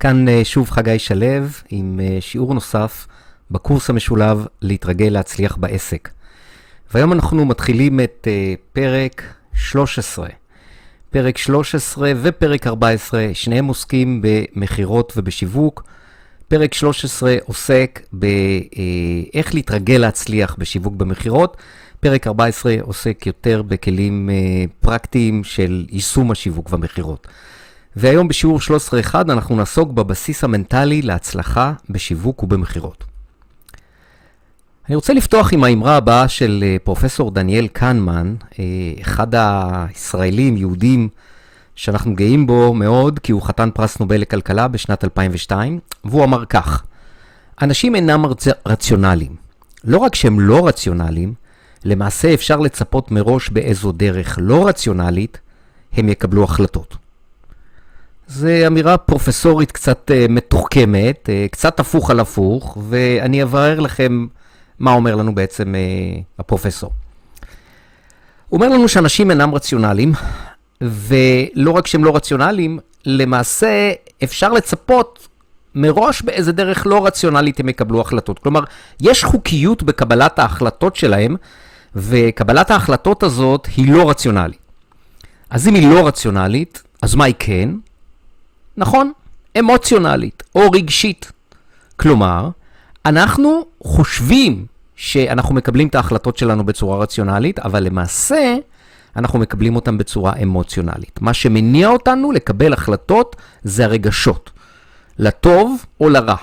כאן אה, שוב חגי שלו עם אה, שיעור נוסף בקורס המשולב להתרגל להצליח בעסק. והיום אנחנו מתחילים את אה, פרק 13. פרק 13 ופרק 14, שניהם עוסקים במכירות ובשיווק. פרק 13 עוסק באיך להתרגל להצליח בשיווק במכירות. פרק 14 עוסק יותר בכלים פרקטיים של יישום השיווק והמכירות. והיום בשיעור 13.1 אנחנו נעסוק בבסיס המנטלי להצלחה בשיווק ובמכירות. אני רוצה לפתוח עם האמרה הבאה של אה, פרופסור דניאל קנמן, אה, אחד הישראלים, יהודים, שאנחנו גאים בו מאוד, כי הוא חתן פרס נובל לכלכלה בשנת 2002, והוא אמר כך: אנשים אינם רצ... רציונליים. לא רק שהם לא רציונליים, למעשה אפשר לצפות מראש באיזו דרך לא רציונלית הם יקבלו החלטות. זו אמירה פרופסורית קצת uh, מתוחכמת, uh, קצת הפוך על הפוך, ואני אברר לכם מה אומר לנו בעצם uh, הפרופסור. הוא אומר לנו שאנשים אינם רציונליים, ולא רק שהם לא רציונליים, למעשה אפשר לצפות מראש באיזה דרך לא רציונלית הם יקבלו החלטות. כלומר, יש חוקיות בקבלת ההחלטות שלהם, וקבלת ההחלטות הזאת היא לא רציונלית. אז אם היא לא רציונלית, אז מה היא כן? נכון? אמוציונלית או רגשית. כלומר, אנחנו חושבים שאנחנו מקבלים את ההחלטות שלנו בצורה רציונלית, אבל למעשה אנחנו מקבלים אותן בצורה אמוציונלית. מה שמניע אותנו לקבל החלטות זה הרגשות, לטוב או לרע.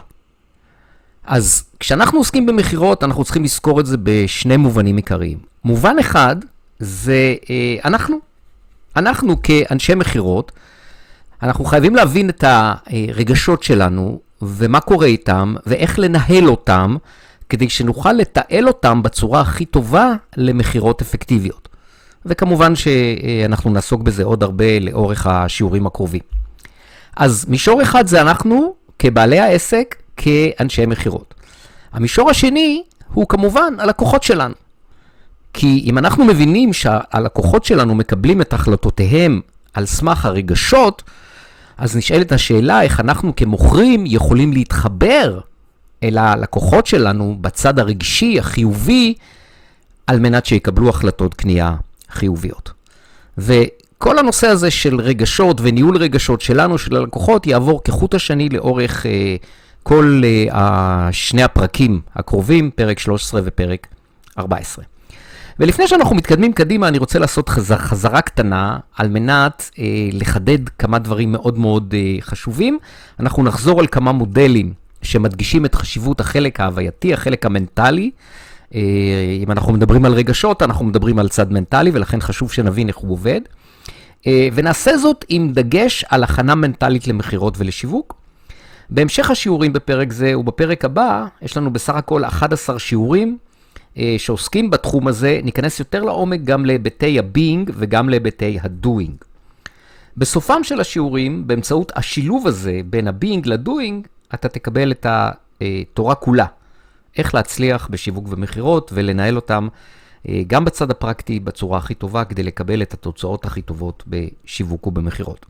אז כשאנחנו עוסקים במכירות, אנחנו צריכים לזכור את זה בשני מובנים עיקריים. מובן אחד זה אה, אנחנו. אנחנו כאנשי מכירות, אנחנו חייבים להבין את הרגשות שלנו, ומה קורה איתם, ואיך לנהל אותם, כדי שנוכל לתעל אותם בצורה הכי טובה למכירות אפקטיביות. וכמובן שאנחנו נעסוק בזה עוד הרבה לאורך השיעורים הקרובים. אז מישור אחד זה אנחנו, כבעלי העסק, כאנשי מכירות. המישור השני הוא כמובן הלקוחות שלנו. כי אם אנחנו מבינים שהלקוחות שלנו מקבלים את החלטותיהם על סמך הרגשות, אז נשאלת השאלה איך אנחנו כמוכרים יכולים להתחבר אל הלקוחות שלנו בצד הרגשי, החיובי, על מנת שיקבלו החלטות קנייה חיוביות. וכל הנושא הזה של רגשות וניהול רגשות שלנו, של הלקוחות, יעבור כחוט השני לאורך אה, כל אה, שני הפרקים הקרובים, פרק 13 ופרק 14. ולפני שאנחנו מתקדמים קדימה, אני רוצה לעשות חזר, חזרה קטנה על מנת אה, לחדד כמה דברים מאוד מאוד אה, חשובים. אנחנו נחזור על כמה מודלים שמדגישים את חשיבות החלק ההווייתי, החלק המנטלי. אה, אם אנחנו מדברים על רגשות, אנחנו מדברים על צד מנטלי, ולכן חשוב שנבין איך הוא עובד. אה, ונעשה זאת עם דגש על הכנה מנטלית למכירות ולשיווק. בהמשך השיעורים בפרק זה ובפרק הבא, יש לנו בסך הכל 11 שיעורים. אה, שעוסקים בתחום הזה, ניכנס יותר לעומק גם להיבטי ה-being וגם להיבטי ה-doing. בסופם של השיעורים, באמצעות השילוב הזה בין ה-being ל-doing, אתה תקבל את התורה כולה. איך להצליח בשיווק ומכירות ולנהל אותם אה, גם בצד הפרקטי בצורה הכי טובה כדי לקבל את התוצאות הכי טובות בשיווק ובמכירות.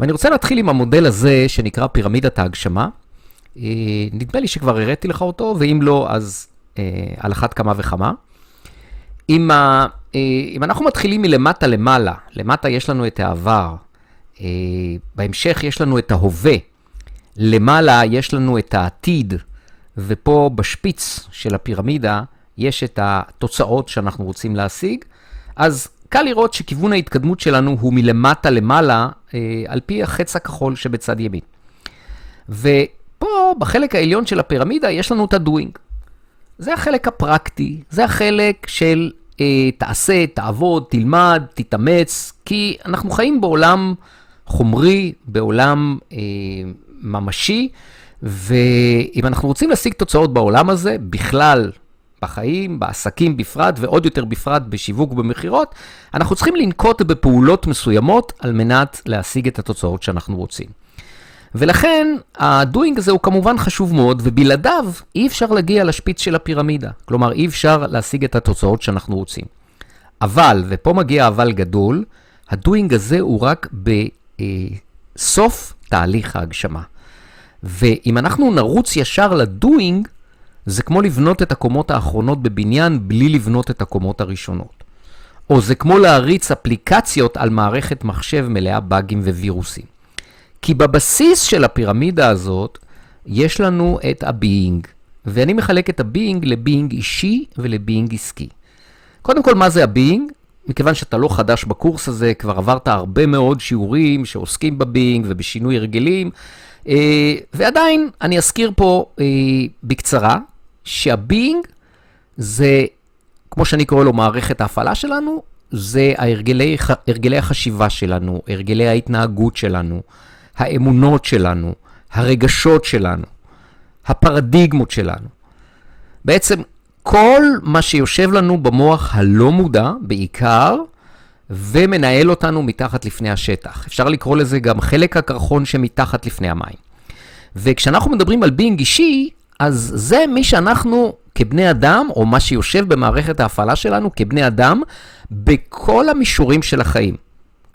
ואני רוצה להתחיל עם המודל הזה שנקרא פירמידת ההגשמה. אה, נדמה לי שכבר הראיתי לך אותו, ואם לא, אז על אחת כמה וכמה. אם, ה, אה, אם אנחנו מתחילים מלמטה למעלה, למטה יש לנו את העבר, אה, בהמשך יש לנו את ההווה, למעלה יש לנו את העתיד, ופה בשפיץ של הפירמידה יש את התוצאות שאנחנו רוצים להשיג, אז קל לראות שכיוון ההתקדמות שלנו הוא מלמטה למעלה, על פי החץ הכחול שבצד ימין. ופה, בחלק העליון של הפירמידה, יש לנו את הדוינג. זה החלק הפרקטי, זה החלק של אה, תעשה, תעבוד, תלמד, תתאמץ, כי אנחנו חיים בעולם חומרי, בעולם אה, ממשי, ואם אנחנו רוצים להשיג תוצאות בעולם הזה, בכלל, בחיים, בעסקים בפרט, ועוד יותר בפרט בשיווק ובמכירות, אנחנו צריכים לנקוט בפעולות מסוימות על מנת להשיג את התוצאות שאנחנו רוצים. ולכן הדוינג הזה הוא כמובן חשוב מאוד, ובלעדיו אי אפשר להגיע לשפיץ של הפירמידה. כלומר, אי אפשר להשיג את התוצאות שאנחנו רוצים. אבל, ופה מגיע אבל גדול, ה doing הזה הוא רק בסוף תהליך ההגשמה. ואם אנחנו נרוץ ישר ל doing, זה כמו לבנות את הקומות האחרונות בבניין בלי לבנות את הקומות הראשונות. או זה כמו להריץ אפליקציות על מערכת מחשב מלאה באגים ווירוסים. כי בבסיס של הפירמידה הזאת יש לנו את ה being, ואני מחלק את ה being ל being אישי ול being עסקי. קודם כל, מה זה ה being? מכיוון שאתה לא חדש בקורס הזה, כבר עברת הרבה מאוד שיעורים שעוסקים ב being ובשינוי הרגלים, אה, ועדיין אני אזכיר פה אה, בקצרה שה being זה, כמו שאני קורא לו, מערכת ההפעלה שלנו, זה הרגלי, הרגלי החשיבה שלנו, הרגלי ההתנהגות שלנו, האמונות שלנו, הרגשות שלנו, הפרדיגמות שלנו. בעצם כל מה שיושב לנו במוח הלא מודע, בעיקר, ומנהל אותנו מתחת לפני השטח. אפשר לקרוא לזה גם חלק הקרחון שמתחת לפני המים. וכשאנחנו מדברים על בינג אישי, אז זה מי שאנחנו כבני אדם, או מה שיושב במערכת ההפעלה שלנו כבני אדם, בכל המישורים של החיים.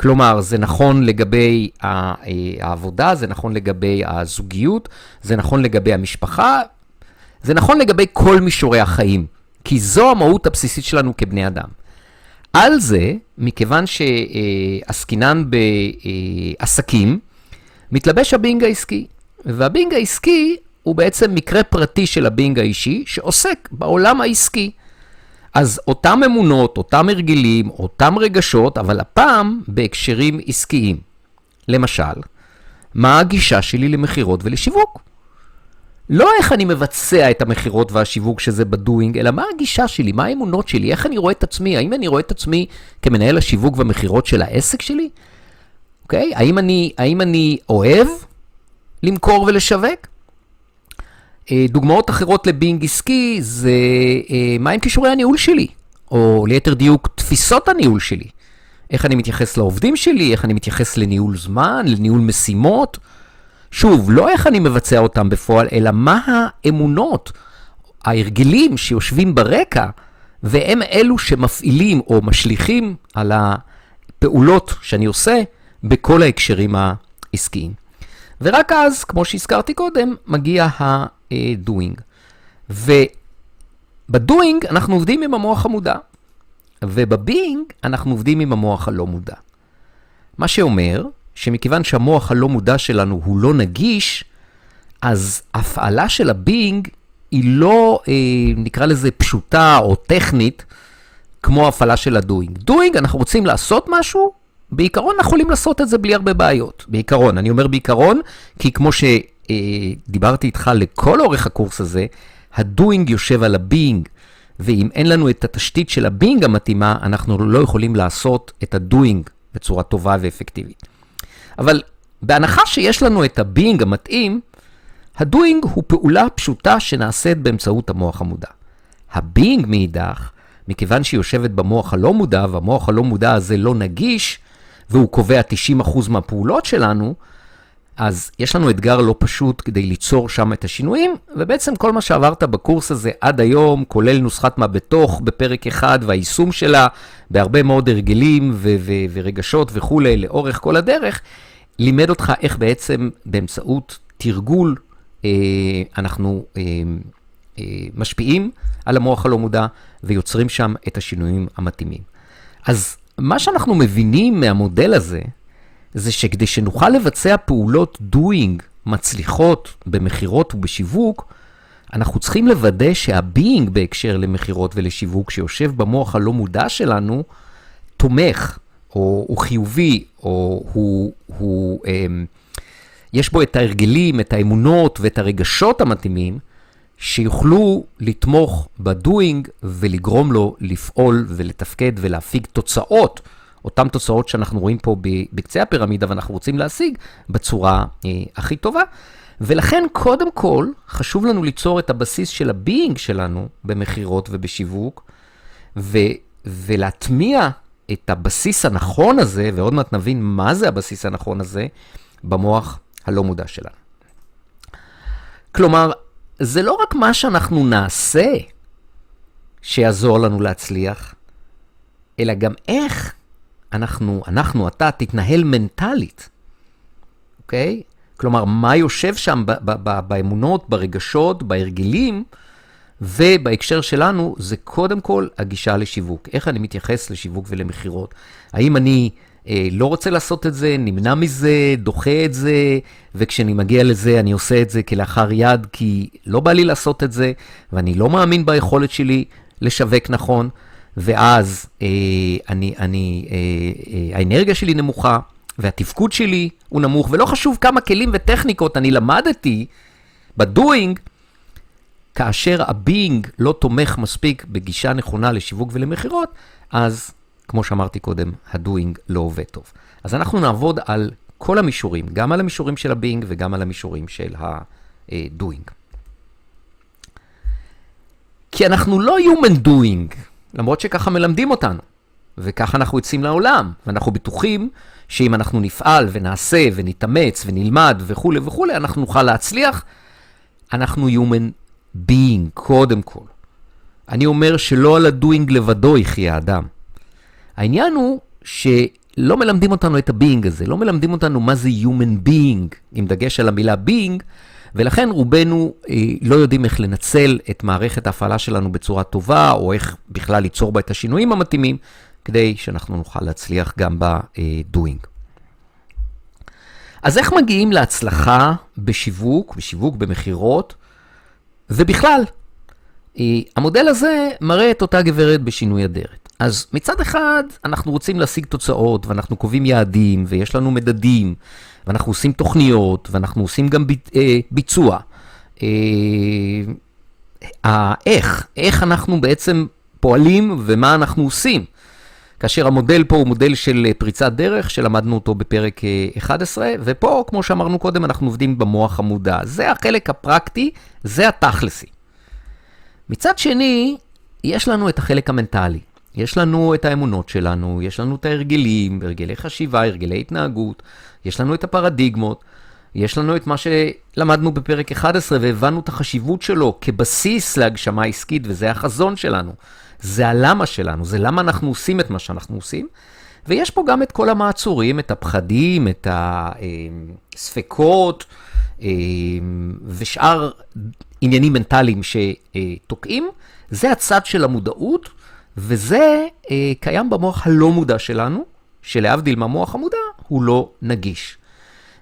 כלומר, זה נכון לגבי אה, העבודה, זה נכון לגבי הזוגיות, זה נכון לגבי המשפחה, זה נכון לגבי כל מישורי החיים, כי זו המהות הבסיסית שלנו כבני אדם. על זה, מכיוון שעסקינן בעסקים, מתלבש הבינג העסקי. והבינג העסקי הוא בעצם מקרה פרטי של הבינג האישי, שעוסק בעולם העסקי. אז אותם אמונות, אותם הרגלים, אותם רגשות, אבל הפעם בהקשרים עסקיים. למשל, מה הגישה שלי למכירות ולשיווק? לא איך אני מבצע את המכירות והשיווק שזה בדואינג, אלא מה הגישה שלי, מה האמונות שלי, איך אני רואה את עצמי, האם אני רואה את עצמי כמנהל השיווק והמכירות של העסק שלי? אוקיי? האם אני, האם אני אוהב למכור ולשווק? אה, דוגמאות אחרות לבינג עסקי זה אה, מהם כישורי הניהול שלי, או ליתר דיוק תפיסות הניהול שלי. איך אני מתייחס לעובדים שלי, איך אני מתייחס לניהול זמן, לניהול משימות. שוב, לא איך אני מבצע אותם בפועל, אלא מה האמונות, ההרגלים שיושבים ברקע, והם אלו שמפעילים או משליכים על הפעולות שאני עושה בכל ההקשרים העסקיים. ורק אז, כמו שהזכרתי קודם, מגיע ה-doing. וב doing אנחנו עובדים עם המוח המודע, וב being אנחנו עובדים עם המוח הלא מודע. מה שאומר שמכיוון שהמוח הלא מודע שלנו הוא לא נגיש, אז הפעלה של ה being היא לא, אה, נקרא לזה, פשוטה או טכנית, כמו הפעלה של ה doing. doing, אנחנו רוצים לעשות משהו, בעיקרון אנחנו יכולים לעשות את זה בלי הרבה בעיות. בעיקרון, אני אומר בעיקרון, כי כמו שדיברתי איתך לכל אורך הקורס הזה, ה doing יושב על ה being, ואם אין לנו את התשתית של ה being המתאימה, אנחנו לא יכולים לעשות את ה doing בצורה טובה ואפקטיבית. אבל בהנחה שיש לנו את ה being המתאים, ה doing הוא פעולה פשוטה שנעשית באמצעות המוח המודע. ה being מאידך, מכיוון שהיא יושבת במוח הלא מודע, והמוח הלא מודע הזה לא נגיש, והוא קובע 90% מהפעולות שלנו, אז יש לנו אתגר לא פשוט כדי ליצור שם את השינויים, ובעצם כל מה שעברת בקורס הזה עד היום, כולל נוסחת מה בתוך בפרק אחד והיישום שלה בהרבה מאוד הרגלים ו- ו- ורגשות וכולי לאורך כל הדרך, לימד אותך איך בעצם באמצעות תרגול אה, אנחנו אה, אה, משפיעים על המוח הלא מודע ויוצרים שם את השינויים המתאימים. אז מה שאנחנו מבינים מהמודל הזה, זה שכדי שנוכל לבצע פעולות doing מצליחות במכירות ובשיווק, אנחנו צריכים לוודא שה being בהקשר למכירות ולשיווק שיושב במוח הלא מודע שלנו, תומך, או הוא חיובי, או הוא, הוא, אמ, יש בו את ההרגלים, את האמונות ואת הרגשות המתאימים, שיוכלו לתמוך ב doing ולגרום לו לפעול ולתפקד ולהפיק תוצאות, אותן תוצאות שאנחנו רואים פה בקצה הפירמידה ואנחנו רוצים להשיג בצורה אה, הכי טובה. ולכן קודם כל חשוב לנו ליצור את הבסיס של ה being שלנו במכירות ובשיווק, ו, ולהטמיע את הבסיס הנכון הזה, ועוד מעט נבין מה זה הבסיס הנכון הזה, במוח הלא מודע שלנו. כלומר, זה לא רק מה שאנחנו נעשה שיעזור לנו להצליח, אלא גם איך אנחנו, אנחנו, אתה, תתנהל מנטלית, אוקיי? כלומר, מה יושב שם באמונות, ברגשות, בהרגלים, ובהקשר שלנו, זה קודם כל הגישה לשיווק. איך אני מתייחס לשיווק ולמכירות? האם אני לא רוצה לעשות את זה, נמנע מזה, דוחה את זה, וכשאני מגיע לזה, אני עושה את זה כלאחר יד, כי לא בא לי לעשות את זה, ואני לא מאמין ביכולת שלי לשווק נכון, ואז אה, אני, אני, אה, אה, האנרגיה שלי נמוכה, והתפקוד שלי הוא נמוך, ולא חשוב כמה כלים וטכניקות אני למדתי בדואינג, כאשר הבינג לא תומך מספיק בגישה נכונה לשיווק ולמכירות, אז כמו שאמרתי קודם, הדואינג לא עובד טוב. אז אנחנו נעבוד על כל המישורים, גם על המישורים של הבינג וגם על המישורים של הדואינג. כי אנחנו לא Human Doing, למרות שככה מלמדים אותנו, וככה אנחנו יוצאים לעולם, ואנחנו בטוחים שאם אנחנו נפעל ונעשה ונתאמץ ונלמד וכולי וכולי, אנחנו נוכל להצליח. אנחנו Human Being, קודם כל. אני אומר שלא על ה doing לבדו יחיה האדם. העניין הוא שלא מלמדים אותנו את ה being הזה, לא מלמדים אותנו מה זה Human Being, עם דגש על המילה Being, ולכן רובנו אה, לא יודעים איך לנצל את מערכת ההפעלה שלנו בצורה טובה, או איך בכלל ליצור בה את השינויים המתאימים, כדי שאנחנו נוכל להצליח גם ב-doing. אז איך מגיעים להצלחה בשיווק, בשיווק, במכירות, ובכלל? אה, המודל הזה מראה את אותה גברת בשינוי אדרת. אז מצד אחד, אנחנו רוצים להשיג תוצאות, ואנחנו קובעים יעדים, ויש לנו מדדים, ואנחנו עושים תוכניות, ואנחנו עושים גם אה, ביצוע. אה, איך, איך אנחנו בעצם פועלים ומה אנחנו עושים. כאשר המודל פה הוא מודל של פריצת דרך, שלמדנו אותו בפרק 11, ופה, כמו שאמרנו קודם, אנחנו עובדים במוח המודע. זה החלק הפרקטי, זה התכלסי. מצד שני, יש לנו את החלק המנטלי. יש לנו את האמונות שלנו, יש לנו את ההרגלים, הרגלי חשיבה, הרגלי התנהגות, יש לנו את הפרדיגמות, יש לנו את מה שלמדנו בפרק 11 והבנו את החשיבות שלו כבסיס להגשמה עסקית, וזה החזון שלנו. זה הלמה שלנו, זה למה אנחנו עושים את מה שאנחנו עושים. ויש פה גם את כל המעצורים, את הפחדים, את הספקות אה, ושאר עניינים מנטליים שתוקעים. זה הצד של המודעות. וזה אה, קיים במוח הלא מודע שלנו, שלהבדיל מהמוח המודע, הוא לא נגיש.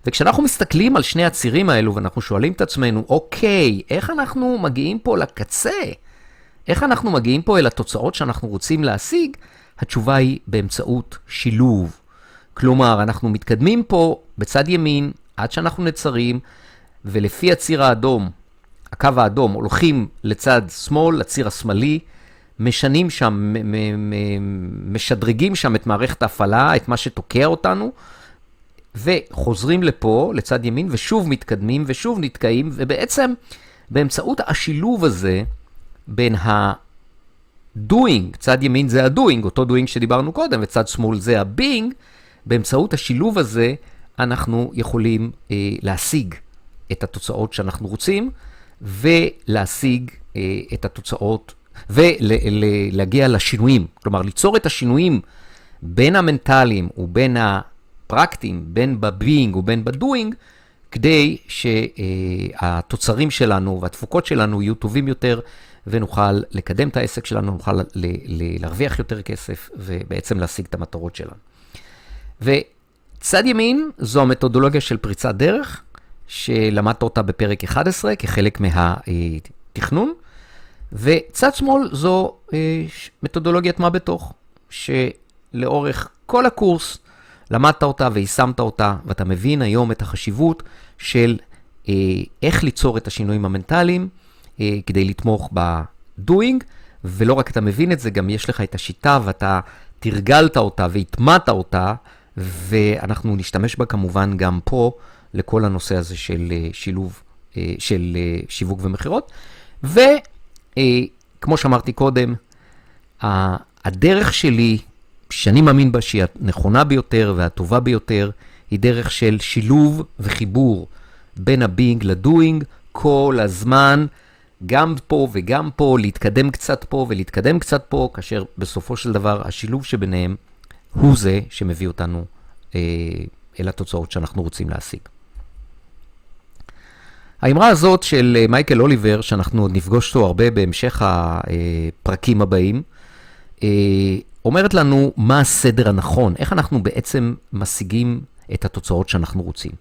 וכשאנחנו מסתכלים על שני הצירים האלו ואנחנו שואלים את עצמנו, אוקיי, איך אנחנו מגיעים פה לקצה? איך אנחנו מגיעים פה אל התוצאות שאנחנו רוצים להשיג? התשובה היא באמצעות שילוב. כלומר, אנחנו מתקדמים פה בצד ימין עד שאנחנו נצרים, ולפי הציר האדום, הקו האדום, הולכים לצד שמאל, לציר השמאלי, משנים שם, משדרגים שם את מערכת ההפעלה, את מה שתוקע אותנו, וחוזרים לפה, לצד ימין, ושוב מתקדמים, ושוב נתקעים, ובעצם באמצעות השילוב הזה בין ה-doing, צד ימין זה ה-doing, אותו doing שדיברנו קודם, וצד שמאל זה ה-being, באמצעות השילוב הזה אנחנו יכולים אה, להשיג את התוצאות שאנחנו רוצים, ולהשיג אה, את התוצאות ולהגיע לשינויים. כלומר, ליצור את השינויים בין המנטליים ובין הפרקטיים, בין בביינג ובין בדואינג, כדי שהתוצרים שלנו והתפוקות שלנו יהיו טובים יותר, ונוכל לקדם את העסק שלנו, נוכל להרוויח יותר כסף, ובעצם להשיג את המטרות שלנו. וצד ימין זו המתודולוגיה של פריצת דרך, שלמדת אותה בפרק 11 כחלק מהתכנון. וצד שמאל זו אה, מתודולוגיית מה בתוך, שלאורך כל הקורס למדת אותה ויישמת אותה, ואתה מבין היום את החשיבות של אה, איך ליצור את השינויים המנטליים אה, כדי לתמוך ב-doing, ולא רק אתה מבין את זה, גם יש לך את השיטה ואתה תרגלת אותה והטמעת אותה, ואנחנו נשתמש בה כמובן גם פה לכל הנושא הזה של אה, שילוב, אה, של אה, שיווק ומכירות. אה, כמו שאמרתי קודם, הדרך שלי, שאני מאמין בה שהיא הנכונה ביותר והטובה ביותר, היא דרך של שילוב וחיבור בין ה-being ל-doing כל הזמן, גם פה וגם פה, להתקדם קצת פה ולהתקדם קצת פה, כאשר בסופו של דבר השילוב שביניהם הוא זה שמביא אותנו אה, אל התוצאות שאנחנו רוצים להשיג. האמרה הזאת של אה, מייקל אוליבר, שאנחנו עוד נפגוש אותו הרבה בהמשך הפרקים הבאים, אה, אומרת לנו מה הסדר הנכון, איך אנחנו בעצם משיגים את התוצאות שאנחנו רוצים.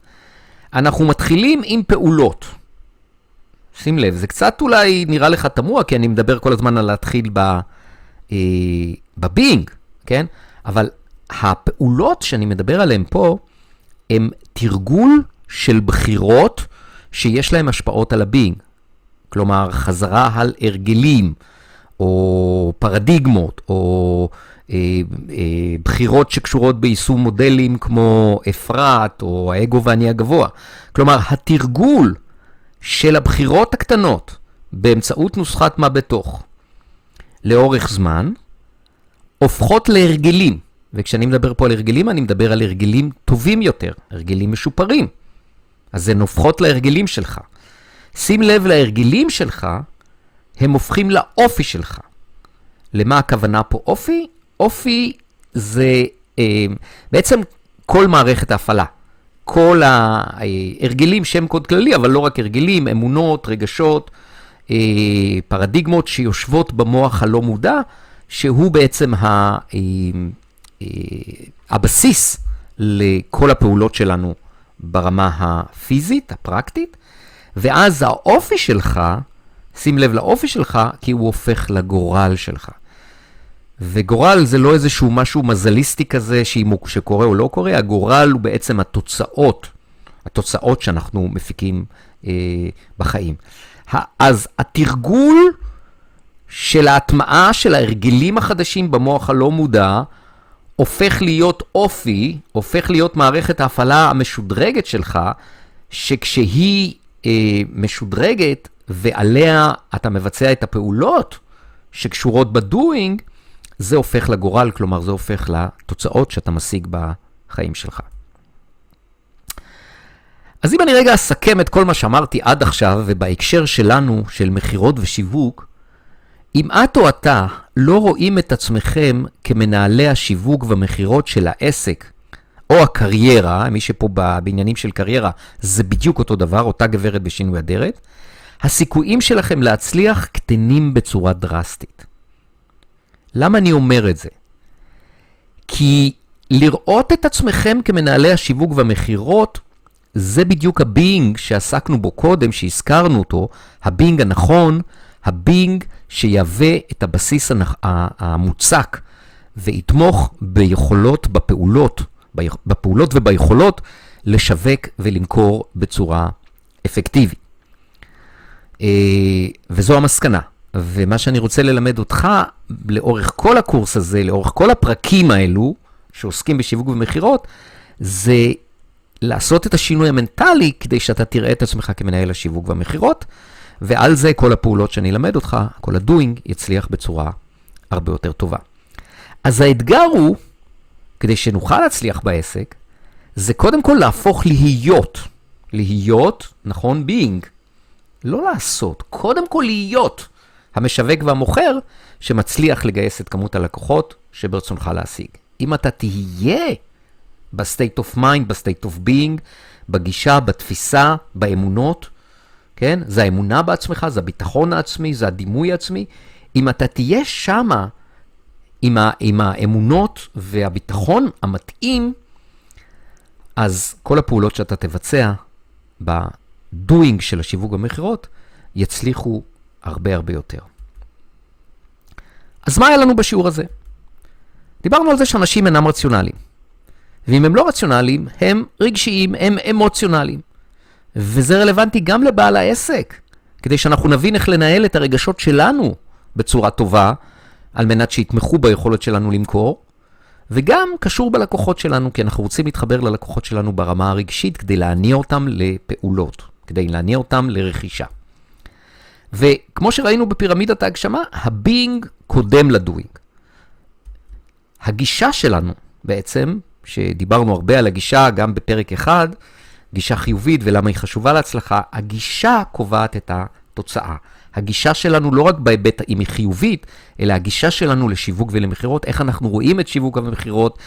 אנחנו מתחילים עם פעולות. שים לב, זה קצת אולי נראה לך תמוה, כי אני מדבר כל הזמן על להתחיל אה, בבינג, כן? אבל הפעולות שאני מדבר עליהן פה, הן תרגול של בחירות שיש להן השפעות על הבינג. כלומר, חזרה על הרגלים, או פרדיגמות, או אה, אה, בחירות שקשורות ביישום מודלים כמו אפרת, או האגו ואני הגבוה. כלומר, התרגול של הבחירות הקטנות באמצעות נוסחת מה בתוך לאורך זמן, הופכות להרגלים. וכשאני מדבר פה על הרגלים, אני מדבר על הרגלים טובים יותר, הרגלים משופרים. אז הן הופכות להרגלים שלך. שים לב להרגלים שלך, הם הופכים לאופי שלך. למה הכוונה פה אופי? אופי זה אה, בעצם כל מערכת ההפעלה. כל ההרגלים שהם קוד כללי, אבל לא רק הרגלים, אמונות, רגשות, אה, פרדיגמות שיושבות במוח הלא מודע, שהוא בעצם ה, אה, אה, הבסיס לכל הפעולות שלנו ברמה הפיזית, הפרקטית, ואז האופי שלך, שים לב לאופי שלך, כי הוא הופך לגורל שלך. וגורל זה לא איזשהו משהו מזליסטי כזה שקורה או לא קורה, הגורל הוא בעצם התוצאות, התוצאות שאנחנו מפיקים אה, בחיים. אז התרגול של ההטמעה של ההרגלים החדשים במוח הלא מודע, הופך להיות אופי, הופך להיות מערכת ההפעלה המשודרגת שלך, שכשהיא אה, משודרגת ועליה אתה מבצע את הפעולות שקשורות בדואינג, זה הופך לגורל, כלומר זה הופך לתוצאות שאתה משיג בחיים שלך. אז אם אני רגע אסכם את כל מה שאמרתי עד עכשיו, ובהקשר שלנו, של מכירות ושיווק, אם את או אתה לא רואים את עצמכם כמנהלי השיווק והמכירות של העסק, או הקריירה, מי שפה בעניינים של קריירה, זה בדיוק אותו דבר, אותה גברת בשינוי אדרת, הסיכויים שלכם להצליח קטנים בצורה דרסטית. למה אני אומר את זה? כי לראות את עצמכם כמנהלי השיווק והמכירות, זה בדיוק ה being שעסקנו בו קודם, שהזכרנו אותו, ה being הנכון, ה being שיהווה את הבסיס המוצק ויתמוך ביכולות, בפעולות, בפעולות וביכולות לשווק ולמכור בצורה אפקטיבית. אה, וזו המסקנה. ומה שאני רוצה ללמד אותך לאורך כל הקורס הזה, לאורך כל הפרקים האלו, שעוסקים בשיווק ומכירות, זה לעשות את השינוי המנטלי כדי שאתה תראה את עצמך כמנהל השיווק והמכירות, ועל זה כל הפעולות שאני אלמד אותך, כל ה doing, יצליח בצורה הרבה יותר טובה. אז האתגר הוא, כדי שנוכל להצליח בעסק, זה קודם כל להפוך להיות. להיות, נכון, being. לא לעשות, קודם כל להיות המשווק והמוכר שמצליח לגייס את כמות הלקוחות שברצונך להשיג. אם אתה תהיה ב state of mind, ב state of being, בגישה, בתפיסה, באמונות, כן? זה האמונה בעצמך, זה הביטחון העצמי, זה הדימוי העצמי. אם אתה תהיה שמה עם, ה, עם האמונות והביטחון המתאים, אז כל הפעולות שאתה תבצע בדואינג של השיווק במכירות יצליחו הרבה הרבה יותר. אז מה היה לנו בשיעור הזה? דיברנו על זה שאנשים אינם רציונליים. ואם הם לא רציונליים, הם רגשיים, הם אמוציונליים. וזה רלוונטי גם לבעל העסק, כדי שאנחנו נבין איך לנהל את הרגשות שלנו בצורה טובה, על מנת שיתמכו ביכולת שלנו למכור, וגם קשור בלקוחות שלנו, כי אנחנו רוצים להתחבר ללקוחות שלנו ברמה הרגשית כדי להניע אותם לפעולות, כדי להניע אותם לרכישה. וכמו שראינו בפירמידת ההגשמה, הבינג קודם לדוינג. הגישה שלנו בעצם, שדיברנו הרבה על הגישה גם בפרק אחד, גישה חיובית ולמה היא חשובה להצלחה, הגישה קובעת את התוצאה. הגישה שלנו לא רק בהיבט אם היא חיובית, אלא הגישה שלנו לשיווק ולמכירות, איך אנחנו רואים את שיווק ומכירות,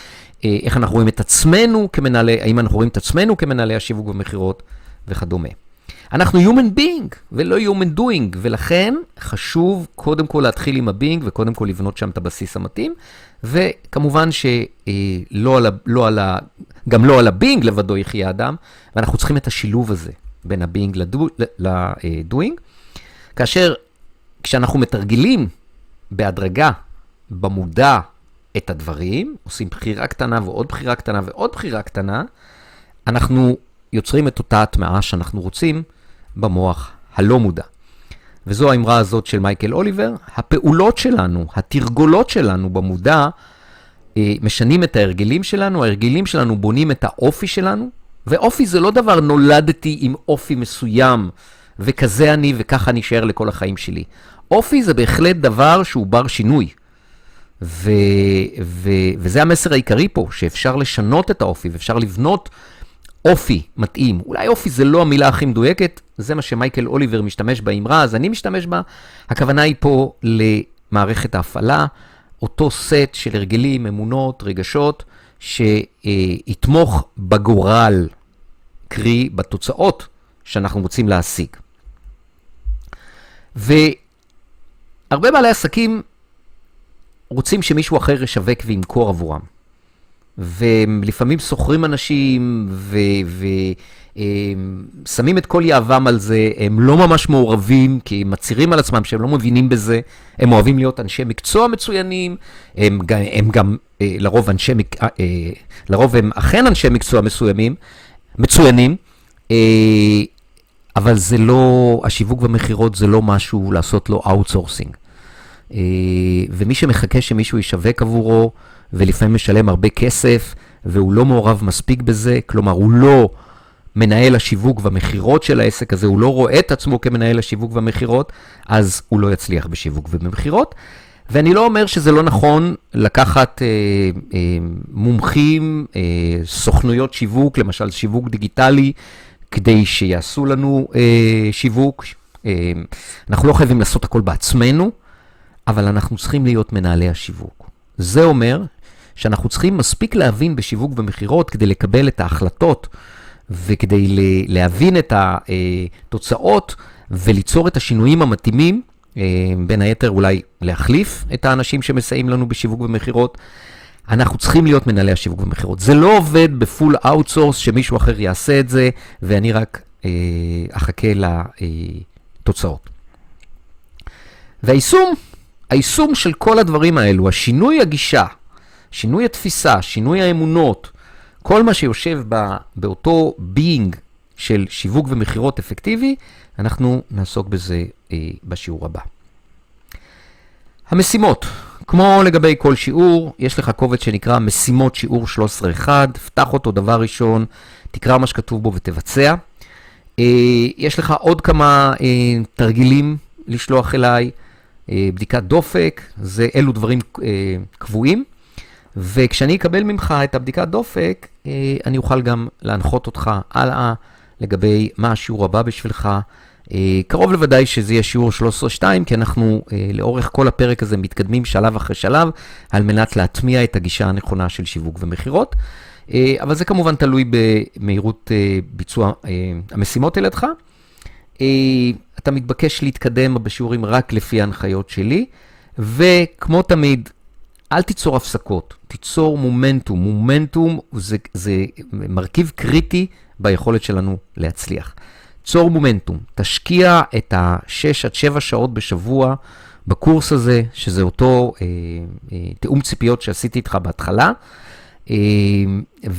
אה, איך אנחנו רואים את עצמנו כמנהלי, האם אנחנו רואים את עצמנו כמנהלי השיווק ומכירות וכדומה. אנחנו Human Being ולא Human Doing, ולכן חשוב קודם כל להתחיל עם ה-Being וקודם כל לבנות שם את הבסיס המתאים, וכמובן שלא על ה... לא על. גם לא על ה-Being לבדו יחיה אדם, ואנחנו צריכים את השילוב הזה בין ה-Being ל-Doing, כאשר כשאנחנו מתרגלים בהדרגה, במודע, את הדברים, עושים בחירה קטנה ועוד בחירה קטנה ועוד בחירה קטנה, אנחנו יוצרים את אותה הטמעה שאנחנו רוצים במוח הלא מודע. וזו האמרה הזאת של מייקל אוליבר, הפעולות שלנו, התרגולות שלנו במודע, משנים את ההרגלים שלנו, ההרגלים שלנו בונים את האופי שלנו, ואופי זה לא דבר נולדתי עם אופי מסוים, וכזה אני וככה אני אשאר לכל החיים שלי. אופי זה בהחלט דבר שהוא בר שינוי. ו, ו, וזה המסר העיקרי פה, שאפשר לשנות את האופי ואפשר לבנות אופי מתאים. אולי אופי זה לא המילה הכי מדויקת, זה מה שמייקל אוליבר משתמש באמרה, אז אני משתמש בה. הכוונה היא פה למערכת ההפעלה, אותו סט של הרגלים, אמונות, רגשות, שיתמוך בגורל, קרי בתוצאות שאנחנו רוצים להשיג. והרבה בעלי עסקים רוצים שמישהו אחר ישווק וימכור עבורם. ולפעמים שוכרים אנשים ושמים את כל יהבם על זה, הם לא ממש מעורבים, כי הם מצהירים על עצמם שהם לא מבינים בזה, הם אוהבים להיות אנשי מקצוע מצוינים, הם, הם גם אה, לרוב אנשי, אה, אה, לרוב הם אכן אנשי מקצוע מסוימים, מצוינים, אבל זה לא, השיווק ומכירות זה לא משהו לעשות לו outsourcing. אה, ומי שמחכה שמישהו ישווק עבורו, ולפעמים משלם הרבה כסף, והוא לא מעורב מספיק בזה, כלומר, הוא לא מנהל השיווק והמכירות של העסק הזה, הוא לא רואה את עצמו כמנהל השיווק והמכירות, אז הוא לא יצליח בשיווק ובמכירות. ואני לא אומר שזה לא נכון לקחת אה, אה, מומחים, אה, סוכנויות שיווק, למשל שיווק דיגיטלי, כדי שיעשו לנו אה, שיווק. אה, אנחנו לא חייבים לעשות הכל בעצמנו, אבל אנחנו צריכים להיות מנהלי השיווק. זה אומר שאנחנו צריכים מספיק להבין בשיווק ומכירות כדי לקבל את ההחלטות וכדי להבין את התוצאות וליצור את השינויים המתאימים, אה, בין היתר אולי להחליף את האנשים שמסייעים לנו בשיווק ומכירות. אנחנו צריכים להיות מנהלי השיווק ומכירות. זה לא עובד ב full outsource שמישהו אחר יעשה את זה, ואני רק אה, אחכה לתוצאות. והיישום היישום של כל הדברים האלו, השינוי הגישה, שינוי התפיסה, שינוי האמונות, כל מה שיושב בא, באותו being של שיווק ומכירות אפקטיבי, אנחנו נעסוק בזה אה, בשיעור הבא. המשימות, כמו לגבי כל שיעור, יש לך קובץ שנקרא משימות שיעור 13.1, פתח אותו דבר ראשון, תקרא מה שכתוב בו ותבצע. אה, יש לך עוד כמה אה, תרגילים לשלוח אליי. אה, בדיקת דופק, זה אלו דברים אה, קבועים. וכשאני אקבל ממך את הבדיקת דופק, אה, אני אוכל גם להנחות אותך הלאה לגבי מה השיעור הבא בשבילך. קרוב לוודאי שזה יהיה שיעור 13-2, כי אנחנו לאורך כל הפרק הזה מתקדמים שלב אחרי שלב, על מנת להטמיע את הגישה הנכונה של שיווק ומכירות. אבל זה כמובן תלוי במהירות ביצוע המשימות על ידך. אתה מתבקש להתקדם בשיעורים רק לפי ההנחיות שלי, וכמו תמיד, אל תיצור הפסקות, תיצור מומנטום. מומנטום זה, זה מרכיב קריטי ביכולת שלנו להצליח. צור מומנטום, תשקיע את ה-6 עד 7 שעות בשבוע בקורס הזה, שזה אותו אה, אה, תיאום ציפיות שעשיתי איתך בהתחלה, אה,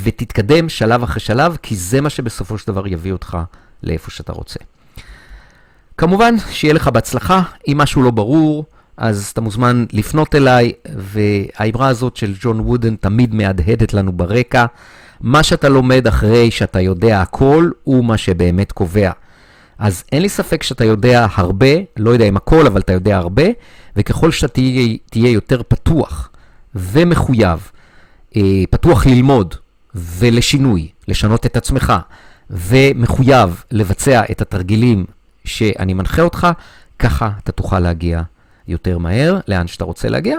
ותתקדם שלב אחרי שלב, כי זה מה שבסופו של דבר יביא אותך לאיפה שאתה רוצה. כמובן, שיהיה לך בהצלחה. אם משהו לא ברור, אז אתה מוזמן לפנות אליי, והאמרה הזאת של ג'ון וודן תמיד מהדהדת לנו ברקע. מה שאתה לומד אחרי שאתה יודע הכל, הוא מה שבאמת קובע. אז אין לי ספק שאתה יודע הרבה, לא יודע אם הכל, אבל אתה יודע הרבה, וככל שאתה תהיה, תהיה יותר פתוח ומחויב, אה, פתוח ללמוד ולשינוי, לשנות את עצמך, ומחויב לבצע את התרגילים שאני מנחה אותך, ככה אתה תוכל להגיע יותר מהר לאן שאתה רוצה להגיע.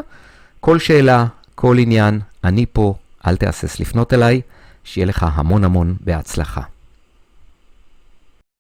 כל שאלה, כל עניין, אני פה, אל תהסס לפנות אליי, שיהיה לך המון המון בהצלחה.